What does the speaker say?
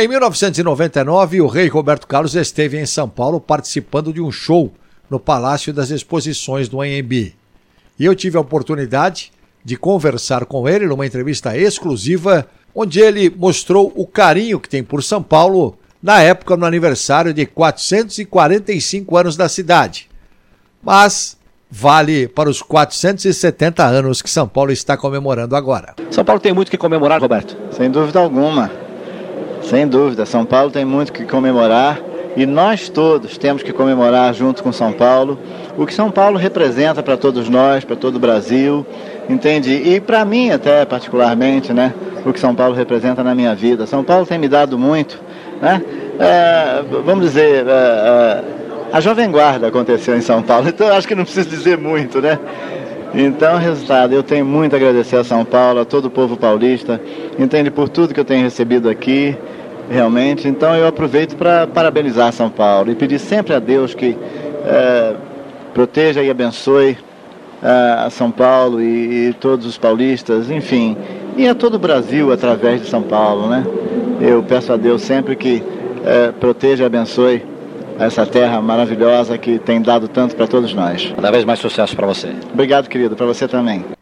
Em 1999, o rei Roberto Carlos esteve em São Paulo participando de um show no Palácio das Exposições do AMB. E eu tive a oportunidade de conversar com ele numa entrevista exclusiva, onde ele mostrou o carinho que tem por São Paulo na época no aniversário de 445 anos da cidade. Mas vale para os 470 anos que São Paulo está comemorando agora. São Paulo tem muito que comemorar, Roberto? Sem dúvida alguma. Sem dúvida. São Paulo tem muito que comemorar e nós todos temos que comemorar junto com São Paulo o que São Paulo representa para todos nós, para todo o Brasil, entende? E para mim até particularmente, né? O que São Paulo representa na minha vida. São Paulo tem me dado muito, né? É, vamos dizer, é, é, a Jovem Guarda aconteceu em São Paulo, então acho que não preciso dizer muito, né? Então, resultado, eu tenho muito a agradecer a São Paulo, a todo o povo paulista, entende, por tudo que eu tenho recebido aqui, realmente. Então, eu aproveito para parabenizar São Paulo e pedir sempre a Deus que é, proteja e abençoe é, a São Paulo e, e, todos os paulistas, enfim, e a todo o Brasil através de São Paulo, né? Eu peço a Deus sempre que é, proteja e abençoe essa terra maravilhosa que tem dado tanto para todos nós. Cada vez mais sucesso para você. Obrigado, querido, para você também.